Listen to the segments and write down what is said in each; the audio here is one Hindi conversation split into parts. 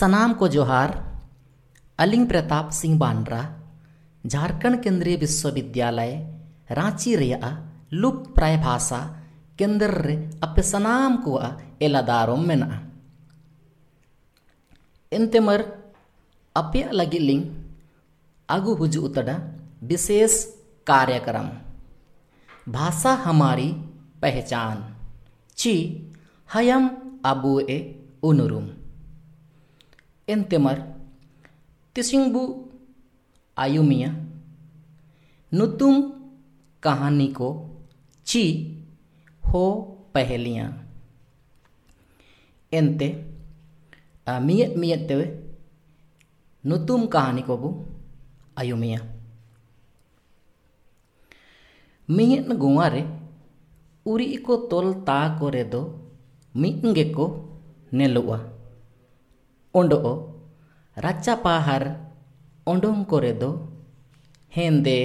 सनाम को जोहार, अलिंग प्रताप सिंह बांड्रा झारखंड केंद्रीय विश्वविद्यालय, रांची रेया, लुप्त प्राय भाषा, केंद्र रे, अपे सनाम को एलादारों मेना एंतेमर अपे लगी लिंग, आगु हुजु उतड़ा, विशेष कार्यक्रम। भाषा हमारी पहचान। ची, हयम अबू ए उनुरुम। एंतेमर तिसिंगबू आयुमिया नुतुम कहानी को ची हो पहलियाँ। एंते मियत मियत तेवे नुतुम कहानी को बु आयुमिया मियत गुआरे उरी को तोल ता करे दो, मिंगे को नेलुआ। ondo o racha pahar ondong kore do hende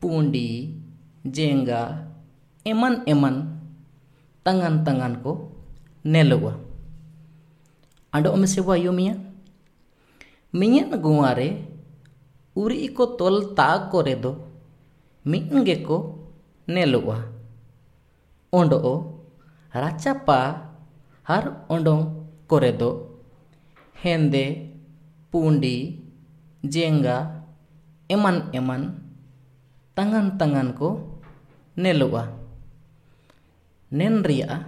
pundi jenga eman eman tangan-tangan ko nelowa ando me sewa yomia minya uri iko tol ta kore do minge ko nelowa ondo o racha pa har ondong kore do hende, pundi, jenga, eman-eman, tangan-tangan ko nelua. Nenria,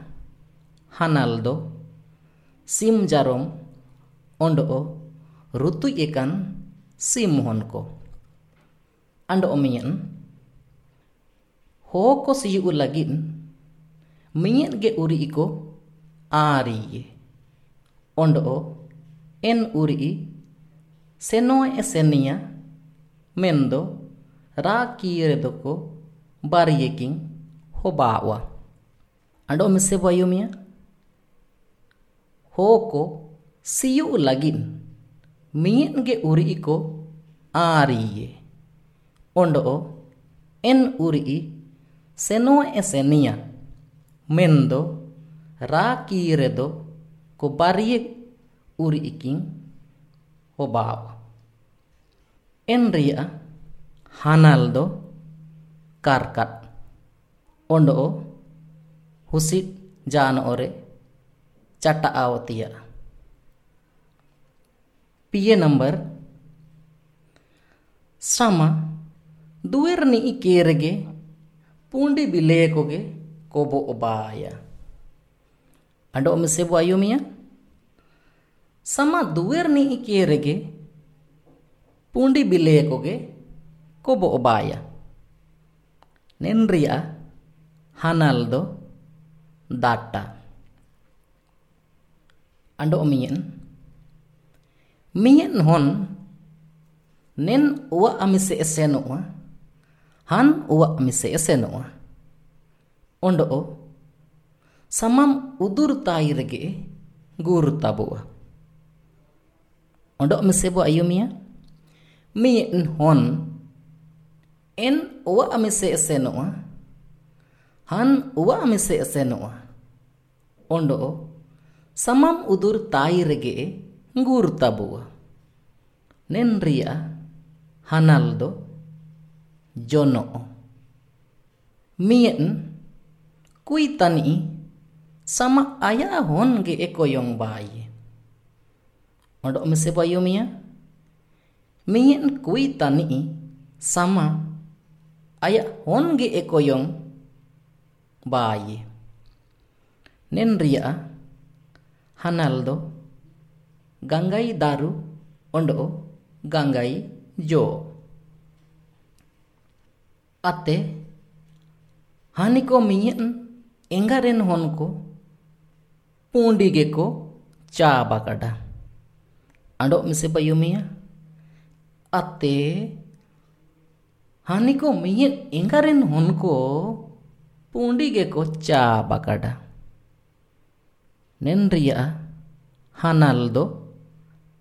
hanaldo, sim jarom, ondo o, rutu ikan, sim honko. Ando omien, hoko siyu ulagin, mien ge uri iko, ari ye. Ondo o, कीरे दो को बारिये हो बावा अंडो बायुमिया हो को सियु लगिन मियन गे उरी को आरी ओंडो एन एसेनिया मेंदो रा uri iking ho bawa en ria hanal do karkat. Ondo o husit jan ore chata awatia piye number sama duerni ikerege pundi bileko ge kobo obaya. Ando mesebu ayumia ಸಮ ದುವೆರ್ನಿ ಕೇರೆಗೆ ಪೂಂಡಿ ಬಿಲೇಕೊಗೆ ಕೊಬೊ ಒಬಾಯ ನೆನ್ರಿಯ ಹನಲ್ದೊ ದಾಟ ಅಂಡೊ ಮಿಯನ್ ಮಿಯನ್ ಹೊನ್ ನೆನ್ ಉವ ಅಮಿಸೆ ಎಸೆನುವ ಹನ್ ಉವ ಅಮಿಸೆ ಎಸೆನುವ ಉಂಡೊ ಸಮಂ ಉದುರ್ತಾಯಿರಿಗೆ ಗೂರುತ್ತಾಬುವ ondo mesebo ayomiya. mi en hon. En wa amise esenoa han wa amise esenoa ondo samam udur tai rege ngur tabua nenria hanaldo jono mien kuitani sama ayahon ge ekoyong bayi. Mese bayo mia Mien kui tani sama ayah hon ge ekoyong bayi Nen ria Hanaldo Gangai daru ondo gangai जो हानि को एंगारेन हन को पूंडी को Ando mese ba yumiya ate haniko miye ingarin honko pundi ge ko cha bakada. Nenriya hanaldo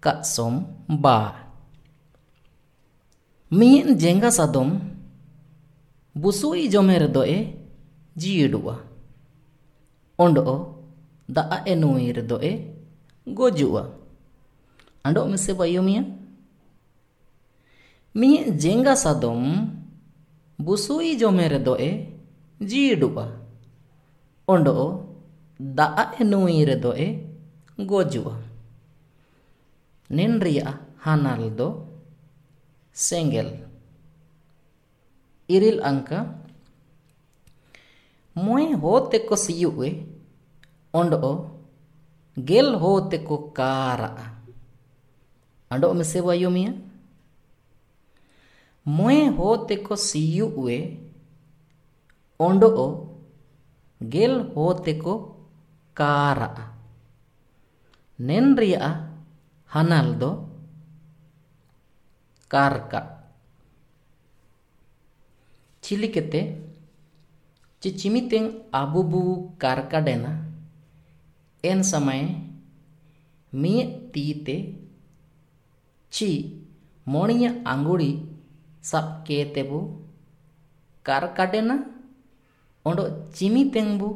katsom ba. Miye jenga sadom busui jomer do e jiyedua ondo da enuir do e gojua. हानाल दो कासोम बा मीन जेंगा सादम बुसुई जमेर दो ए जीडुआ ओंडो दा ए नुईर दो ए गोजुआ Ando mese bayumia? Mi jenga sadom busui jomere doe jiduba. Ondo daa enui re doe gojua. Yumia? Moe hote ko siyue ondo gel hote ko kara. Nenria hanaldo karka. Cilikete चिचिमितें आबुबु कारकाडेना एन समय मिय तीते ᱪᱤ ᱢᱚᱬᱮᱭᱟᱜ ಸಬ್ ᱥᱟᱵ ᱠᱮᱛᱮᱵᱚ ᱠᱟᱨᱠᱟᱰᱮᱱᱟ ಒಂಡು ಚಿಮಿ ᱛᱮᱝᱵᱚ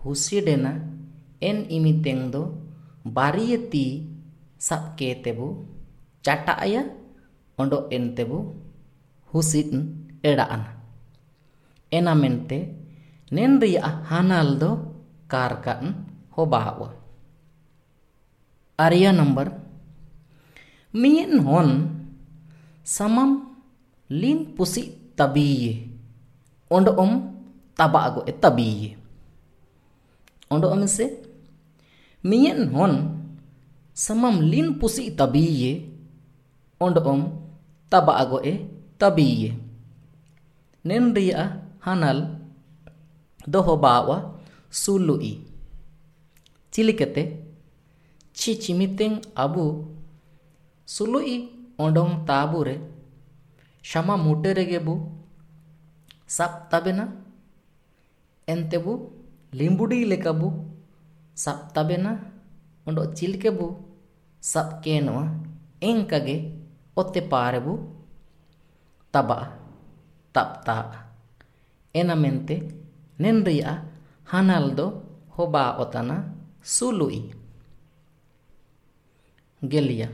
ಹುಸಿಡೆನ ಎನ್ ಇಮಿ ತೆಂಗ್ದು ಬಾರಿಯ ತಿ ಸಪ್ ಕೇತೆಬು ಚಟಾಯ ಒಂಡೋ ಎನ್ತೆಬು ಹುಸಿನ್ ಎಡಾನ ಎನ ಮೆಂತೆ ನೆನ್ರಿಯ ಹಾನಾಲ್ದು ಕಾರ್ಕನ್ ಹೊಬಾವ ಅರಿಯ number mien hon samam lin pusi tabiye ondo om tabago e tabiye ondo om se mien hon samam lin pusi tabiye ondo om tabago e tabiye nen ria hanal doho bawa sului cilikete ಸುಲುಯಿ ಒಂಡೊಂ ತಾಬುರೆ ಶಮ ಮುಟೆರೆಗೆಬು ಸಪ್ ತಬೆನ. ಎಂತೆಬು. ಲಿಂಬುಡಿ ಲೆಕ್ಕಬು ಸಪ್ ತಬೆನ. ಒಂಡೊ ಚಿಲ್ಕೆಬು ಸಪ್ ಕೇನುವ ಎಂಕಗೆ ಒತ್ತೆ ಪಾರೆಬು. ತಬ. ತಪ್ ತ. ಎನ ಮೆಂತೆ. ನೆನ್ರಿಯ ಹನಲ್ದೊ ಹೊಬಾ ಒತನ. ಸುಲುಯಿ. ಗೆಲ್ಲಿಯ.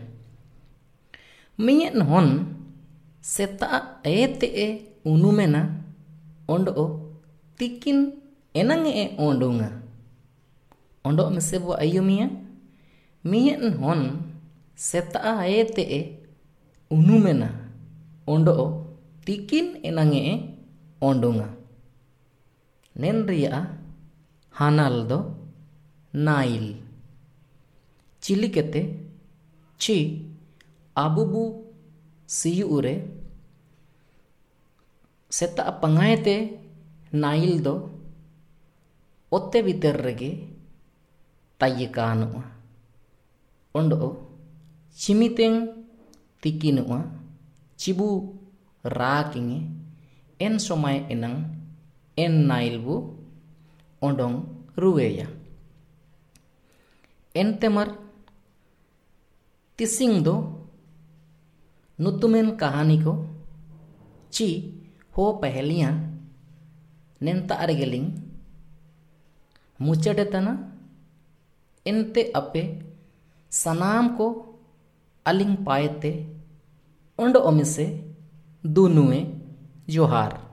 Minyak non seta ete e unumena ondo o tikin enang e ondo nga. Ondo o minyak non seta ete e unumena ondo o tikin enang e nenria hanaldo nail. Chili kete chi abubu siure seta pangaete nail do otte viterrege tayyikanuwa ondo chimiten tikinuwa chibu rakinge en somai enang en nailbu ondong ruweya. En temar tising do नुतुमेन कहानी को ची हो पहलियाँ नेंता अरगेलिंग मुचड़े तना इनते अपे, सनाम को अलिंग पायते, उंड ओमिसे, दुनुए, जोहार।